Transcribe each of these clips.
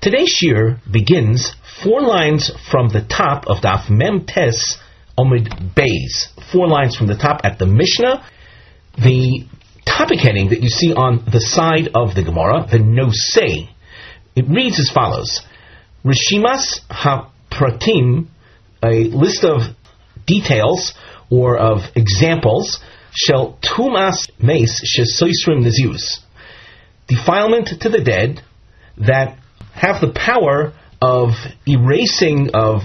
Today's shiur begins four lines from the top of Daf Mem Tes Omid Beis. Four lines from the top at the Mishnah. The topic heading that you see on the side of the Gemara, the Nosei, it reads as follows: Rishimas HaPratim, a list of details or of examples, shall tumas mace shesoisrim nazirus, defilement to the dead that have the power of erasing, of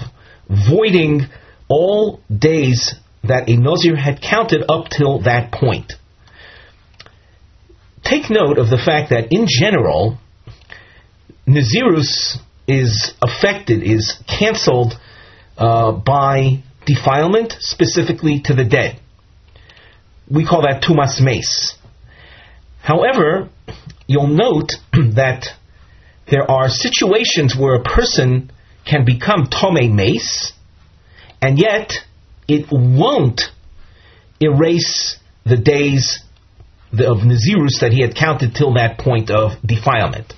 voiding all days that a Nazir had counted up till that point. Take note of the fact that in general, Nazirus is affected, is cancelled uh, by defilement, specifically to the dead. We call that tumas mace. However, you'll note that there are situations where a person can become tome mace, and yet it won't erase the days of Nazirus that he had counted till that point of defilement.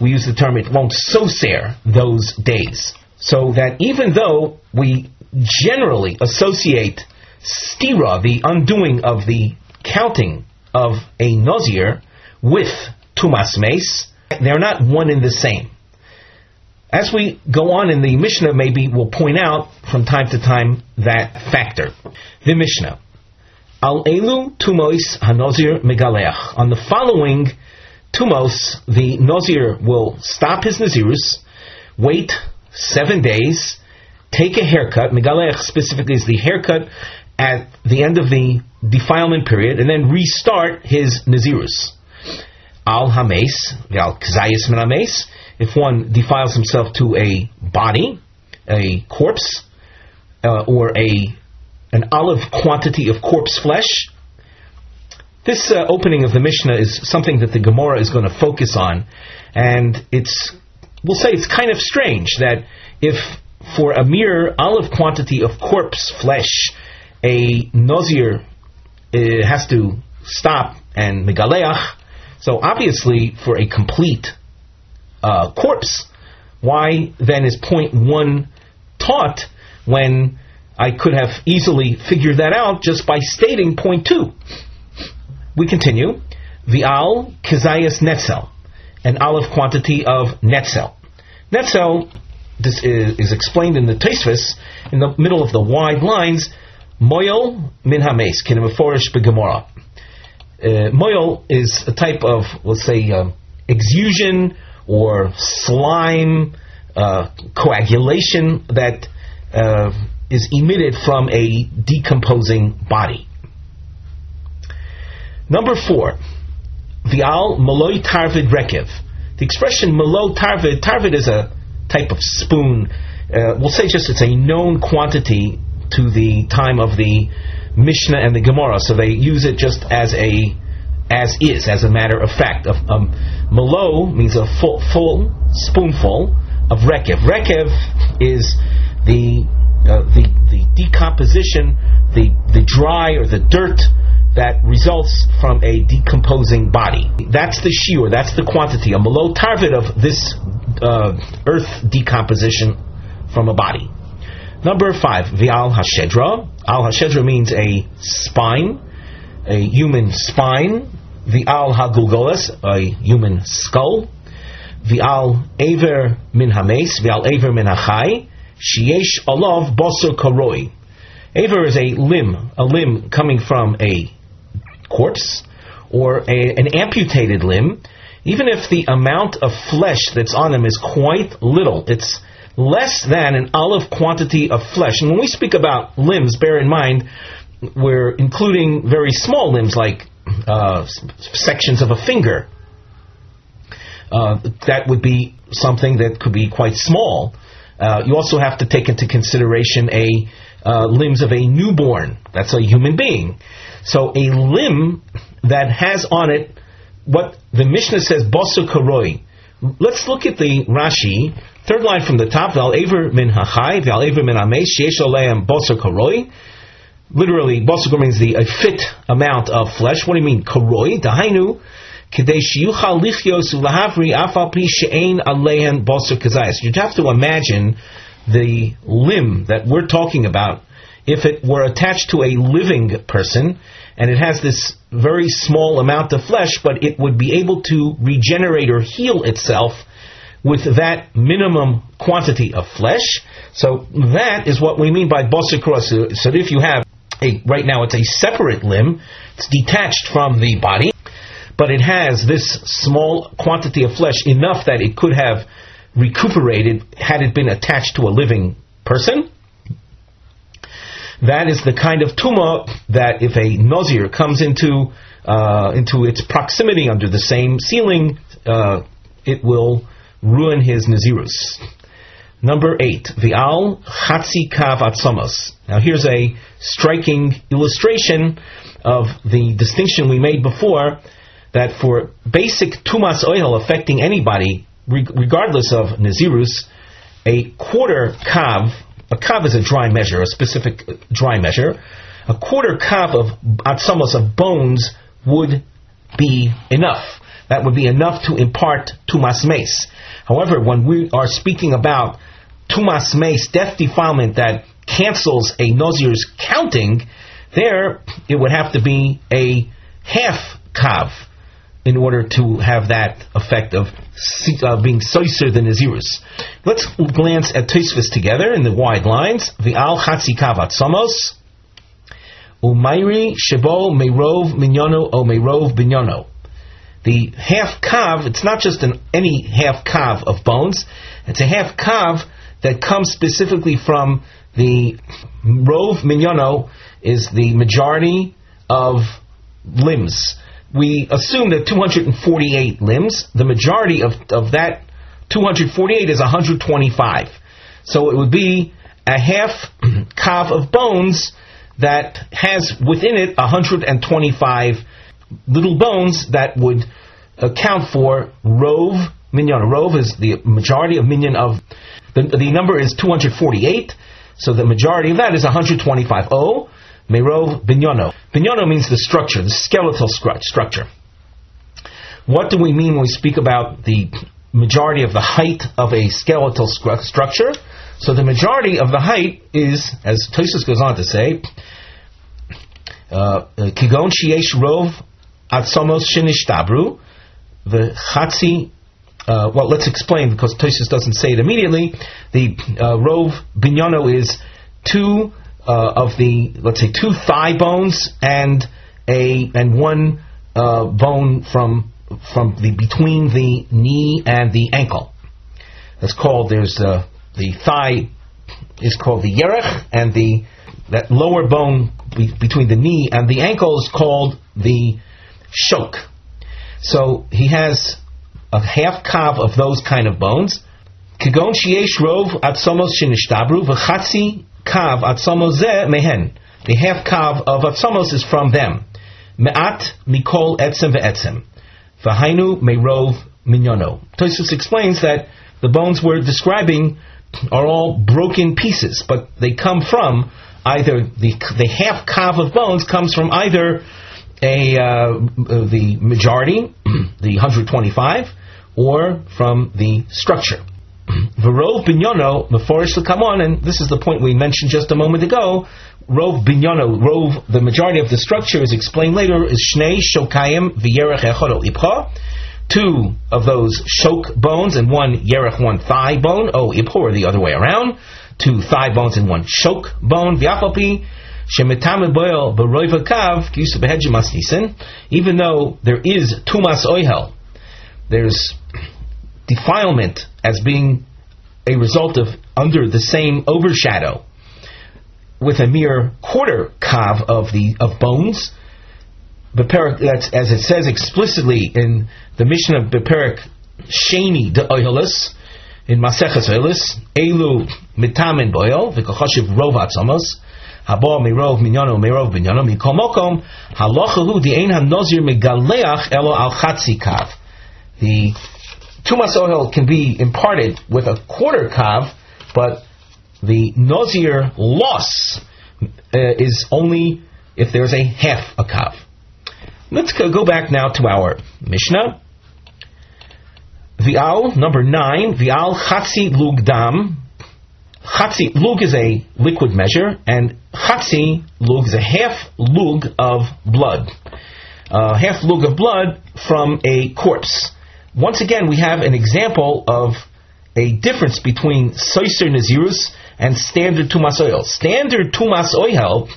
We use the term it won't soser those days. So that even though we generally associate stira, the undoing of the counting of a Nazir, with Tumas Mace, they're not one and the same. As we go on in the Mishnah, maybe we'll point out from time to time that factor. The Mishnah. Al elu tumos hanozir megaleach. On the following tumos, the nozir will stop his nazirus, wait seven days, take a haircut. Megaleach specifically is the haircut at the end of the defilement period, and then restart his nazirus al hames, al kzayis min if one defiles himself to a body, a corpse, uh, or a an olive quantity of corpse flesh. This uh, opening of the Mishnah is something that the Gemara is going to focus on, and it's we'll say it's kind of strange that if for a mere olive quantity of corpse flesh, a nozir uh, has to stop and megaleach, so obviously, for a complete uh, corpse, why then is point one taught when I could have easily figured that out just by stating point two? We continue. Vial kizayas netzel, an olive quantity of netzel. Netzel this is, is explained in the Tosfos in the middle of the wide lines. Moyel min hames kinemaforish begemora. Uh, moil is a type of, let's say, um, exusion or slime uh, coagulation that uh, is emitted from a decomposing body. Number four, vial maloi tarvid rekev. The expression malo tarvid, tarvid is a type of spoon. Uh, we'll say just it's a known quantity to the time of the Mishnah and the Gemara, so they use it just as a as is, as a matter of fact. Of um, malo means a full, full spoonful of rekev. Rekev is the uh, the the decomposition, the the dry or the dirt that results from a decomposing body. That's the shiur. That's the quantity. A malo tarvid of this uh, earth decomposition from a body. Number five, vial al hashedra. Al hashedra means a spine, a human spine. The al hagulgolas, a human skull. The al aver min hames, the al aver min hachai. Shiesh alav bosor karoi. Aver is a limb, a limb coming from a corpse or a, an amputated limb. Even if the amount of flesh that's on him is quite little, it's less than an olive quantity of flesh. And when we speak about limbs, bear in mind we're including very small limbs like uh, sections of a finger. Uh, that would be something that could be quite small. Uh, you also have to take into consideration a uh, limbs of a newborn. That's a human being. So a limb that has on it what the Mishnah says bosu karoi. Let's look at the Rashi Third line from the top, Val Aver min hachai, Val Aver min ames, yesh oleim bosa karoi. Literally, bosa means the a fit amount of flesh. What do you mean, karoi? Dahainu. You'd have to imagine the limb that we're talking about if it were attached to a living person and it has this very small amount of flesh, but it would be able to regenerate or heal itself with that minimum quantity of flesh. So that is what we mean by boser cross. So if you have a, right now it's a separate limb, it's detached from the body, but it has this small quantity of flesh enough that it could have recuperated had it been attached to a living person. That is the kind of tumah that if a nozir comes into uh, into its proximity under the same ceiling, uh, it will ruin his nazirus. Number eight, Vial Chatzi Kav Atzamos. Now here's a striking illustration of the distinction we made before that for basic tumas oil affecting anybody, regardless of nazirus, a quarter kav, a kav is a dry measure, a specific uh, dry measure, a quarter kav of atzamos of bones would be enough. That would be enough to impart tumas mace. However, when we are speaking about tumas mace, death defilement that cancels a Nazir's counting, there it would have to be a half kav in order to have that effect of uh, being soiser than Nazirus. Let's glance at Tosfos together in the wide lines. The al chatzi kavat somos, umayri shebo meirov minyono o meirov binyono. The half kav, it's not just an, any half kav of bones, it's a half kav that comes specifically from the rov minyono is the majority of limbs. We assume that 248 limbs, the majority of, of that 248 is 125. So it would be a half kav of bones that has within it 125 little bones that would account for rove minyan. Rove is the majority of minyan of the, the number is 248, so the majority of that is 125. O merov binyono. Binyono means the structure, the skeletal structure. What do we mean when we speak about the majority of the height of a skeletal structure? So the majority of the height is, as Tosfos goes on to say, uh, kigon shiesh rov atzomos shinishtabru, the chatzi. Uh, well, let's explain because Tosfos doesn't say it immediately. The uh, rov binyano is two uh, of the let's say two thigh bones and a and one uh, bone from from the between the knee and the ankle. That's called there's uh, the thigh is called the yerech and the that lower bone be, between the knee and the ankle is called the shok. So he has a half kav of those kind of bones. Kigon shiesh rov atzomos shinishtabru v'chatzi kav atzomos mehen. The half kav of atzomos is from them. Me'at mikol etzem ve'etzem. V'hainu meirov minyono. Tosfos explains that the bones we're describing are all broken pieces, but they come from either the the half kav of bones comes from either a uh, the majority, the 125, or from the structure. Verov binyono meforish come on, and this is the point we mentioned just a moment ago. Rov binyono, rov, the majority of the structure is explained later, is shnei shokayim v'yerech echod ipcha. Two of those shok bones and one yerech, one thigh bone, oh ipcha, or the other way around. Two thigh bones and one shok bone, v'achopi even though there is tumas oihel, there's defilement as being a result of under the same overshadow with a mere quarter kav of the of bones. Beperik, as it says explicitly in the mission of Beperik Sheni de Oihelis, in Maseches Oihelis, Elu mitamin boil, v'kochoshiv rovat somos, habo mirov minyono mirov binyono mikol mokom halachahu ein hanozir megaleach elo al chatzi kav. The tumas oil can be imparted with a quarter kav, but the nozir loss uh, is only if there's a half a kav. Let's go, back now to our Mishnah. Vial number nine, Vial Chatzi Lug Dam. Chatzi Lug is a liquid measure, and Chatzi Lug is a half lug of blood. Uh, half lug of blood from a corpse. Once again, we have an example of a difference between Soiser Nazirus and standard Tumas oil. Standard Tumas oil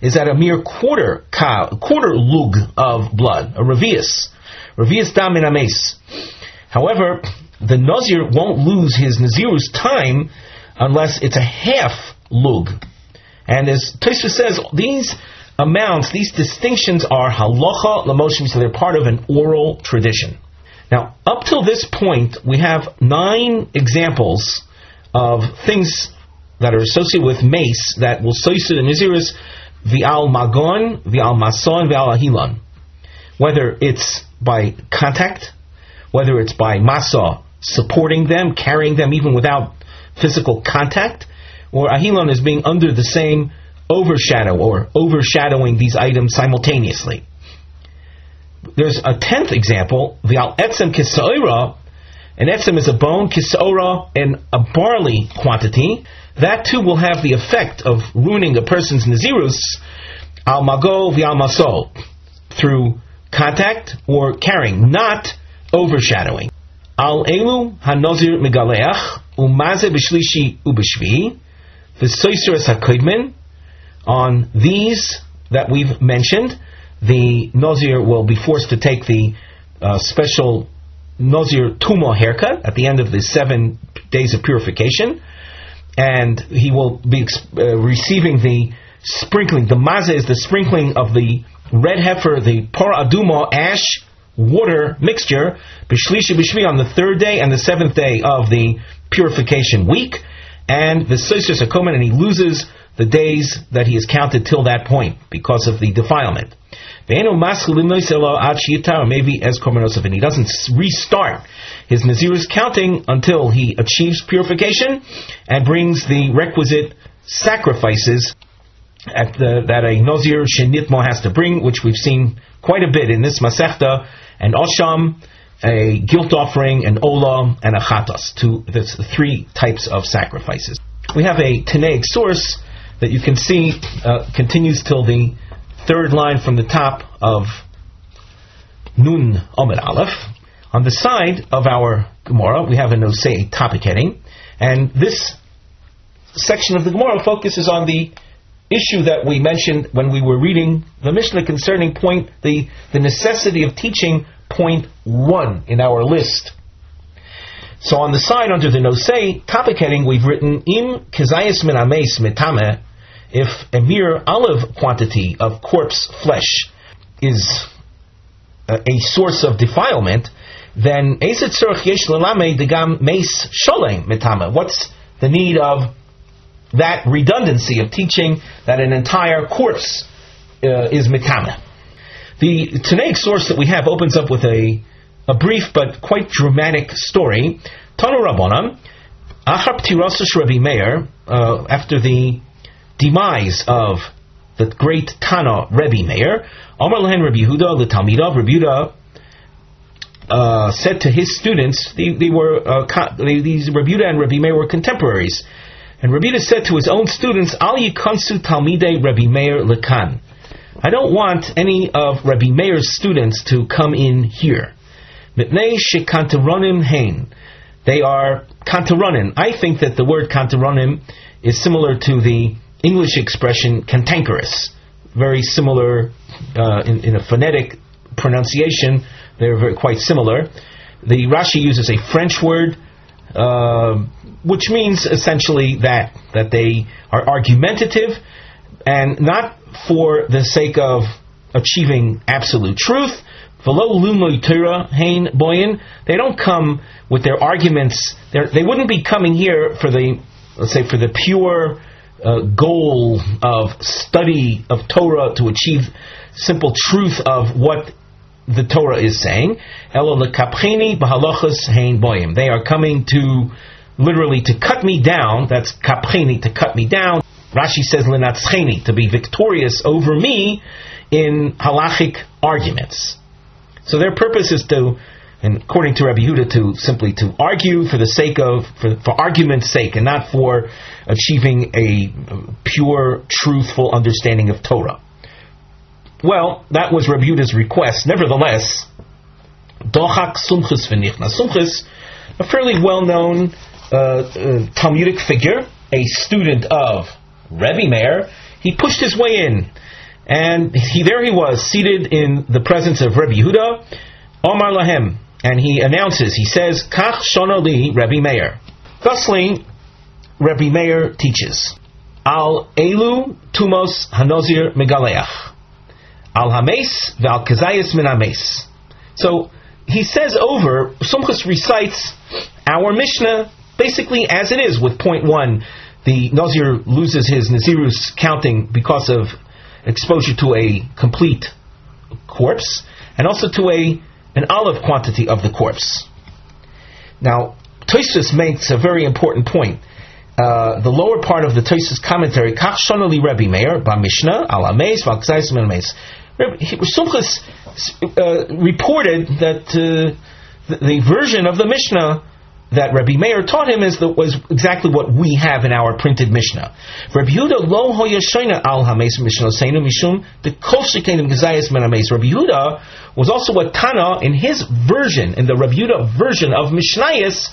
is at a mere quarter quarter lug of blood, a revius. Revius dam in ames. However, the Nazir won't lose his Nazirus time unless it's a half lug. And as Tosfos says, these amounts, these distinctions are halacha lamoshim, so they're part of an oral tradition. Now, up till this point, we have nine examples of things that are associated with mace that will soisu the Nazirus vi'al magon, vi'al mason, vi'al ahilon. Whether it's by contact, whether it's by masa supporting them, carrying them even without physical contact, or ahilon is being under the same overshadow or overshadowing these items simultaneously. There's a tenth example, the al etzem kisaira, an etzem is a bone, kisaira, and a barley quantity, that too will have the effect of ruining a person's nazirus al mago v'al maso through contact or carrying, not overshadowing. Al elu hanozir megaleach umaze b'shlishi ubishvi v'soisuras hakoidmin. On these that we've mentioned, the nozir will be forced to take the uh, special nozir tumo haircut at the end of the seven days of purification and he will be uh, receiving the sprinkling. The maza is the sprinkling of the red heifer, the por aduma ash water mixture, b'shlishi b'shvi on the third day and the seventh day of the purification week, and the soisus akomen, and he loses the days that he has counted till that point because of the defilement. Maybe as and he doesn't restart his Nazir's counting until he achieves purification and brings the requisite sacrifices the, that a Nazir Shenitmo has to bring, which we've seen quite a bit in this Masechta, and Osham, a guilt offering, an Ola, and a Chatas, that's the three types of sacrifices. We have a Tanaic source that you can see uh, continues till the third line from the top of Nun Omer Aleph. On the side of our Gemara, we have a Nosei topic heading, and this section of the Gemara focuses on the issue that we mentioned when we were reading the Mishnah concerning point the, the necessity of teaching point one in our list. So on the side under the Nosei topic heading, we've written Im Kezayis Min Ames Metame if a mere olive quantity of corpse flesh is a, a source of defilement, then Metame What's the need of that redundancy of teaching that an entire corpse uh, is mitama? The Tanaic source that we have opens up with a, a brief but quite dramatic story. Tanu Rabbanan, Ahar Ptirasus Rabbi Meir, uh, after the demise of the great Tana Rebbe Meir, Amar Lehen Rabbi Yehuda, the Talmidav, Rabbi Yehuda uh, said to his students, they, they were uh, they, these Rabbi Yehuda and Rabbi Meir were contemporaries, and Rabbi Yehuda said to his own students, Al Yikansu Talmidei Rabbi Meir Lekan. I don't want any of Rabbi Meir's students to come in here. Mitnei. They are kantaronim. I think that the word kantaronim is similar to the English expression cantankerous, very similar uh, in, in, a phonetic pronunciation. They're very, quite similar. The Rashi uses a French word, uh, which means essentially that that they are argumentative and not for the sake of achieving absolute truth. They don't come with their arguments. They're, they would not be coming here for the, let's say, for the pure uh, goal of study of Torah to achieve simple truth of what the Torah is saying. They are coming to literally to cut me down. That's kapcheni to cut me down. Rashi says lenatzcheni to be victorious over me in halachic arguments. So their purpose is to, and according to Rabbi Yehuda, to simply to argue for the sake of, for, for argument's sake, and not for achieving a pure, truthful understanding of Torah. Well, that was Rabbi Yehuda's request. Nevertheless, Dochak Sumchus v'nichna. Sumchus, a fairly well-known uh, uh, Talmudic figure, a student of Rebbe Meir, he pushed his way in. And he, there he was, seated in the presence of Rebbe Yehuda, Omar Lahem, and he announces, he says, Kach Shonali Rebbe Meir. Thusly, Rebbe Meir teaches, Al Elu Tumos Hanozir Megaleach. Al Hames Val Kazayas Min Hames. So he says over, Sumchus recites our Mishnah basically as it is with point one. The Nazir loses his Nazirus counting because of exposure to a complete corpse and also to a an olive quantity of the corpse. Now, Tosfos makes a very important point. Uh, the lower part of the Tosfos commentary, Kach Shonali Rebbe Meir, Ba Mishnah, Al Ameis, Val uh, reported that uh, the, the, version of the Mishnah that Rabbi Meir taught him is the, was exactly what we have in our printed Mishnah. Rabbi Yehuda lo hoyashoina al hames Mishnah seinu mishum the kol shekenim gezayis men hames. Rabbi Yehuda was also a Tana in his version, in the Rabbi Yehuda version of Mishnayis.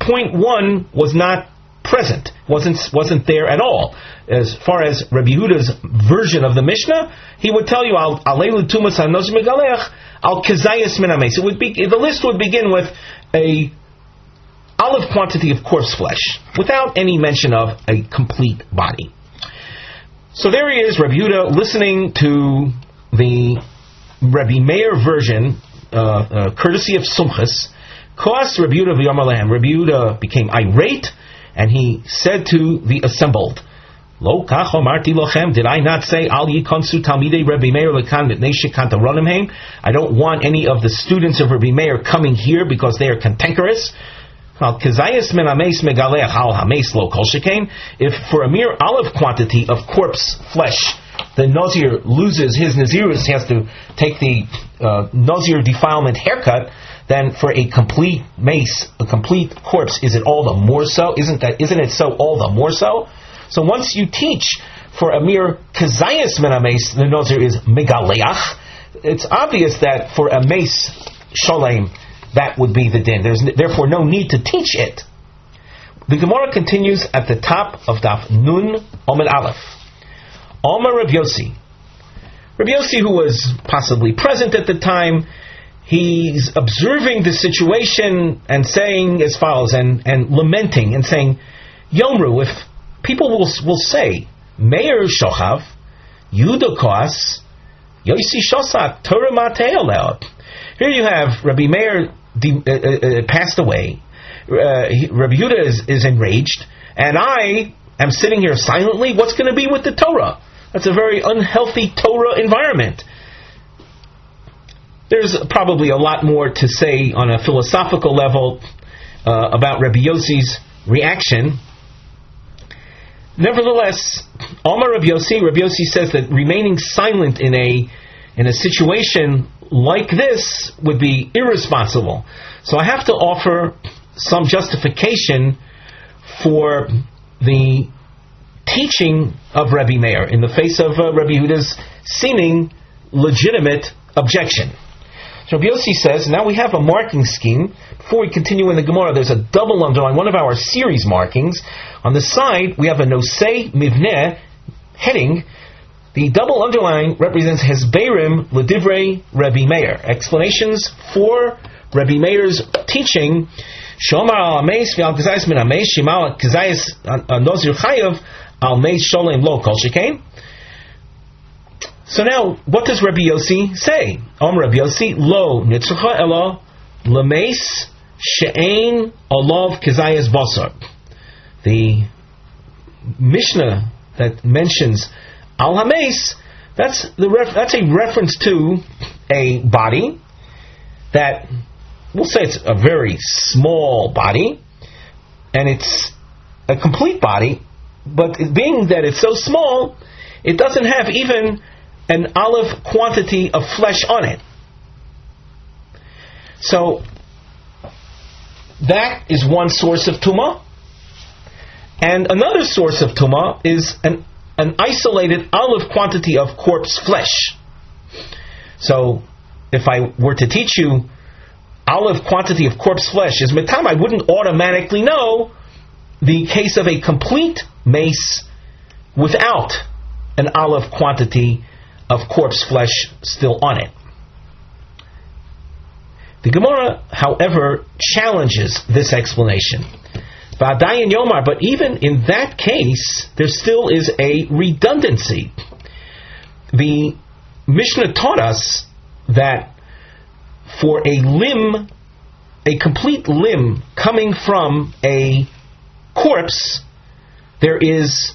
Point one was not present, wasn't wasn't there at all. As far as Rabbi Yehuda's version of the Mishnah, he would tell you al alelu tumas hanos megalech al kezayis min It would be the list would begin with a olive quantity of coarse flesh, without any mention of a complete body. So there he is, Rabbi Yehuda, listening to the Rabbi Meir version, uh, uh, courtesy of Sumchus. Cost Rabbi Yehuda v'yamalehem. Rabbi Yehuda became irate, and he said to the assembled, Lo kach omarti lochem. Did I not say al yikonsu talmidei Rabbi Meir lekan mitnei I don't want any of the students of Rabbi Meir coming here because they are cantankerous. If for a mere olive quantity of corpse flesh, the Nazir loses his Nazirus, he has to take the uh, Nazir defilement haircut, then for a complete mace, a complete corpse, is it all the more so? Isn't that isn't it so all the more so? So once you teach for a mere kazayas min mace, the Nazir is megaleach, it's obvious that for a mace sholem, that would be the din. There's therefore no need to teach it. The Gemara continues at the top of Daf Nun Omen Aleph. Omer Rav Yossi. Rav Yossi, who was possibly present at the time, he's observing the situation and saying as follows, and, and lamenting and saying, Yomru, if people will, will say, Meir Shochav, Yudokos, Yosi Shosak, Torah. Here you have Rabbi Meir uh, uh, uh, passed away. Uh, Rabbi Yehuda is, is enraged, and I am sitting here silently. What's going to be with the Torah? That's a very unhealthy Torah environment. There's probably a lot more to say on a philosophical level uh, about Rabbi Yossi's reaction. Nevertheless, Omar Rabbi Yossi, Rabbi Yossi says that remaining silent in a in a situation like this would be irresponsible. So I have to offer some justification for the teaching of Rabbi Meir in the face of uh, Rabbi Huda's seeming legitimate objection. So Rabbi Yossi says, now we have a marking scheme. Before we continue in the Gemara, there's a double underline, one of our series markings. On the side, we have a Nosei Mivneh heading the double underline represents Hesberim Ledivrei Rabbi Meir. Explanations for Rabbi Meir's teaching. Shomar al Ameis v'al Kazayis min Shema Kazayis Nozir al Meis Sholem Lo Kol. So now, what does Rabbi Yossi say? Om Rabbi Yossi Lo Nitzrucha Elo Lemeis She'ain Olav Kazayis Basar. The Mishnah that mentions Al Hames, that's the ref, that's a reference to a body that we'll say it's a very small body, and it's a complete body, but being that it's so small, it doesn't have even an olive quantity of flesh on it. So that is one source of tuma, and another source of tuma is an an isolated olive quantity of corpse flesh. So, if I were to teach you olive quantity of corpse flesh is metam, I wouldn't automatically know the case of a complete mace without an olive quantity of corpse flesh still on it. The Gemara, however, challenges this explanation. Va'adayin Yomar, but even in that case, there still is a redundancy. The Mishnah taught us that for a limb, a complete limb coming from a corpse, there is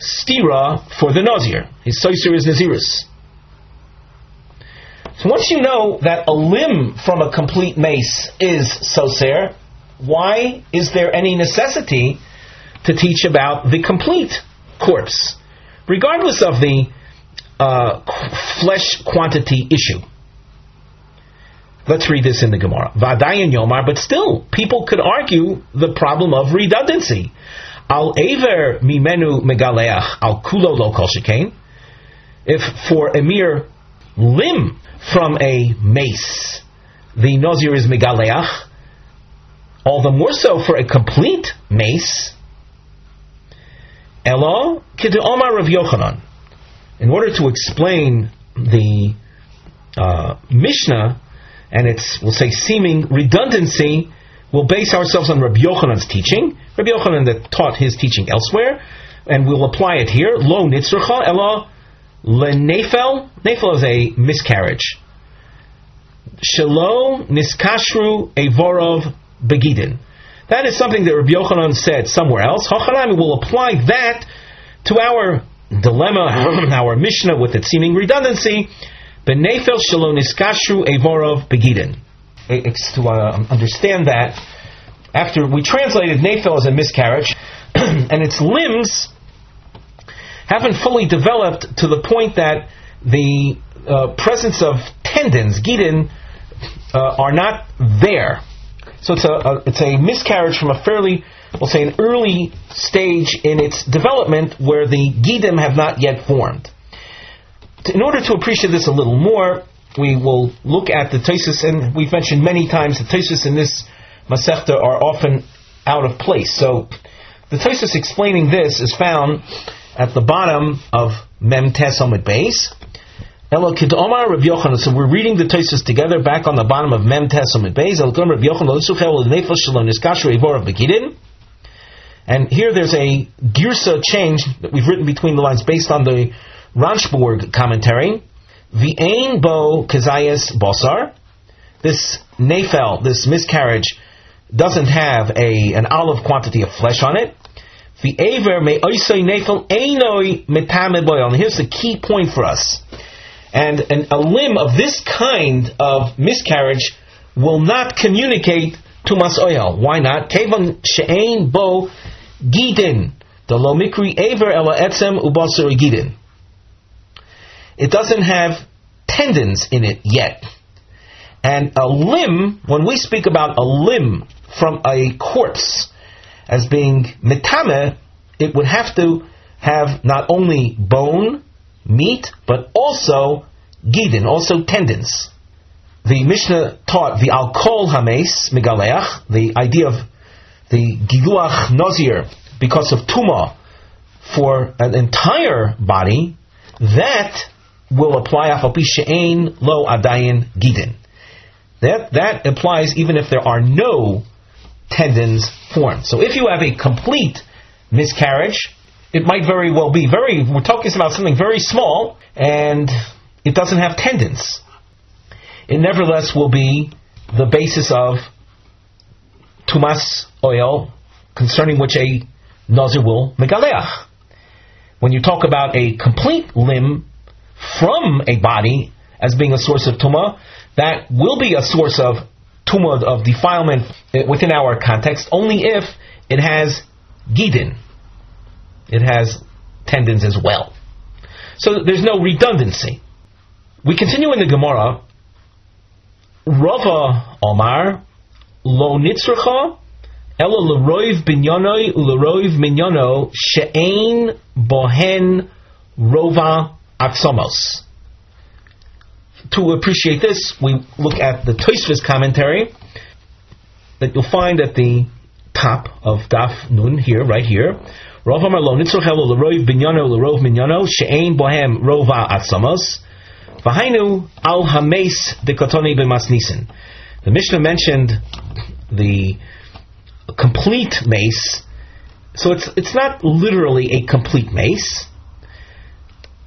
stira for the nazir. His soiser is nazirus. So once you know that a limb from a complete mace is soser, why is there any necessity to teach about the complete corpse, regardless of the uh, flesh quantity issue? Let's read this in the Gemara. Vadayan Yomar, but still, people could argue the problem of redundancy. Al Aver Mimenu Megaleach Al Kulo Lo If for a mere limb from a mace, the Nazir is Megaleach, all the more so for a complete mace. Elo Omar Rav Yochanan. In order to explain the uh, Mishnah and its, we'll say, seeming redundancy, we'll base ourselves on Rabbi Yochanan's teaching. Rabbi Yochanan that taught his teaching elsewhere, and we'll apply it here. Lo nitzrucha elo lenefel. Nefel Nefel is a miscarriage. Shelo niskashru evorov begidin. That is something that Rabbi Yochanan said somewhere else. Hachanami will apply that to our dilemma, our Mishnah with its seeming redundancy. Benefel shalom niskashru evorov begidin. It's to uh, understand that after we translated nefel as a miscarriage, and its limbs haven't fully developed to the point that the uh, presence of tendons, gidin, uh, are not there. So it's a, a, it's a miscarriage from a fairly, we'll say, an early stage in its development where the gidim have not yet formed. In order to appreciate this a little more, we will look at the Tosis, and we've mentioned many times the Tosis in this Masechta are often out of place. So the Tosis explaining this is found at the bottom of Mem Tesomit base. Elo Omar Rav Yochanan. So we're reading the Tosis together back on the bottom of Mem Tesomit base. Elo Rav Yochanan Lo Nefel Shalom Niskashu Evor of Bekidin. And here there's a girsa change that we've written between the lines based on the Ranshborg commentary. V'ain bo kazayas bosar. This nefel, this miscarriage, doesn't have a an olive quantity of flesh on it. The aver may oisoi nefel einoi metame boil. And here's the key point for us. And an, a limb of this kind of miscarriage will not communicate to mas oil. Why not? Kevan she'ein bo gidin. The lo mikri aver ela etzem ubasur gidin. It doesn't have tendons in it yet. And a limb, when we speak about a limb from a corpse as being mitame, it would have to have not only bone, meat, but also gidin, also tendons. The Mishnah taught the alkol hames megaleach, the idea of the giluach nozir, because of tuma, for an entire body, that will apply afapi she'ein lo adayin gidin. That, that applies even if there are no tendons formed. So if you have a complete miscarriage, it might very well be very, we're talking about something very small, and it doesn't have tendons. It nevertheless will be the basis of tumas oil, concerning which a nazir will megaleach. When you talk about a complete limb from a body as being a source of tuma, that will be a source of tuma of defilement eh, within our context only if it has gidin. It has tendons as well. So there's no redundancy. We continue in the Gemara. Rava Omar lo nitzracha elo leroiv binyanoi uleroiv minyono she'ein bohen rova aksomos. To appreciate this, we look at the Tosfos commentary that you'll find at the top of Daf Nun here, right here. Rav Amar lo nitzroch elo leroiv binyono ulerov minyono she'ein bohem rova aksomos. V'hainu al hames dekotoni b'masnisin. The Mishnah mentioned the complete mace, so it's it's not literally a complete mace,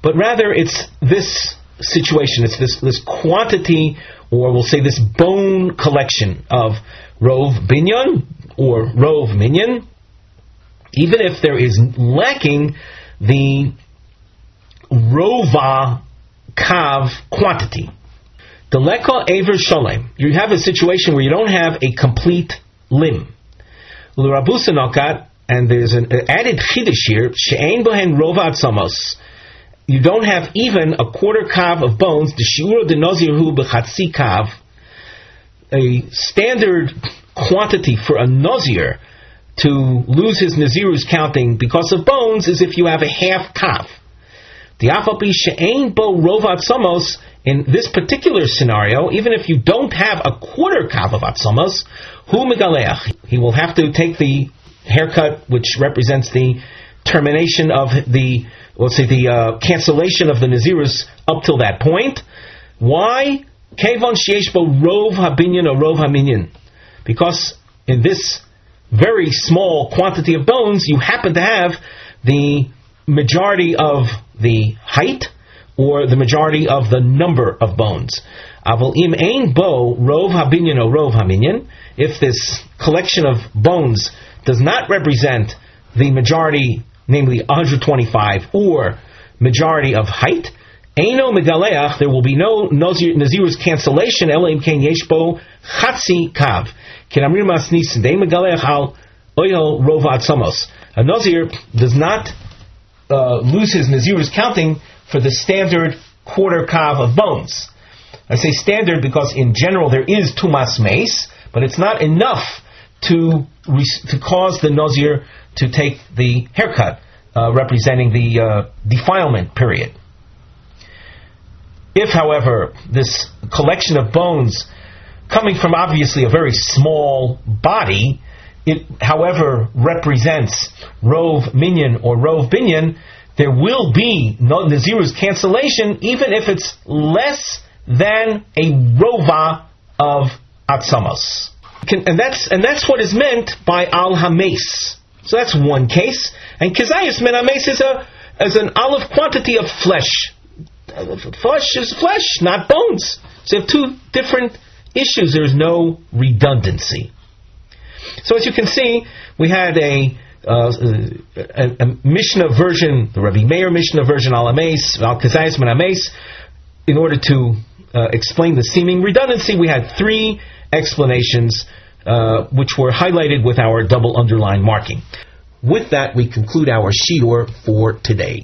but rather it's this situation, it's this this quantity, or we'll say this bone collection of rove binyan or rov minyan, even if there is lacking the rova kav quantity. The leka aver sholem. You have a situation where you don't have a complete limb. L'rabusa nokat, and there's an added chiddush here. She'ein bohen rova atzamos. You don't have even a quarter kav of bones. The shiura de nozirhu bechatzi kav. A standard quantity for a nazir to lose his nazirus counting because of bones is if you have a half kav. The afapi she'ein bo rovat somos in this particular scenario, even if you don't have a quarter kav of atzamos, hu megaleach. He will have to take the haircut, which represents the termination of the, let's say, the uh, cancellation of the nazirus up till that point. Why? Kevon sheyesh bo rov habinyan or rov haminyan. Because in this very small quantity of bones, you happen to have the majority of the height or the majority of the number of bones. Aval im ein bo rov habinyan or rov haminyan. If this collection of bones does not represent the majority, namely 125, or majority of height, Eino megaleach, there will be no nazirus cancellation. Elohim ken yeshbo chatzi kav. Kenamrim masnisin de megaleach al oil rovat somos. A nazir does not uh, lose his nazirus counting for the standard quarter kav of bones. I say standard because in general there is tumas mace, but it's not enough to to cause the nazir to take the haircut, uh, representing the uh, defilement period. If, however, this collection of bones, coming from obviously a very small body, it, however, represents Rove Minyan or Rove Binyan, there will be no Nazir's cancellation, even if it's less than a Rova of Atzamos. And that's, and that's what is meant by Al Hames. So that's one case. And Kizayas Men Hames is, a, is an olive quantity of flesh. Flesh is flesh, not bones. So you have two different issues. There is no redundancy. So as you can see, we had a uh, a, a, Mishnah version, the Rabbi Meir Mishnah version, al Ames, al Kazayas Ames. In order to uh, explain the seeming redundancy, we had three explanations uh, which were highlighted with our double underline marking. With that, we conclude our shiur for today.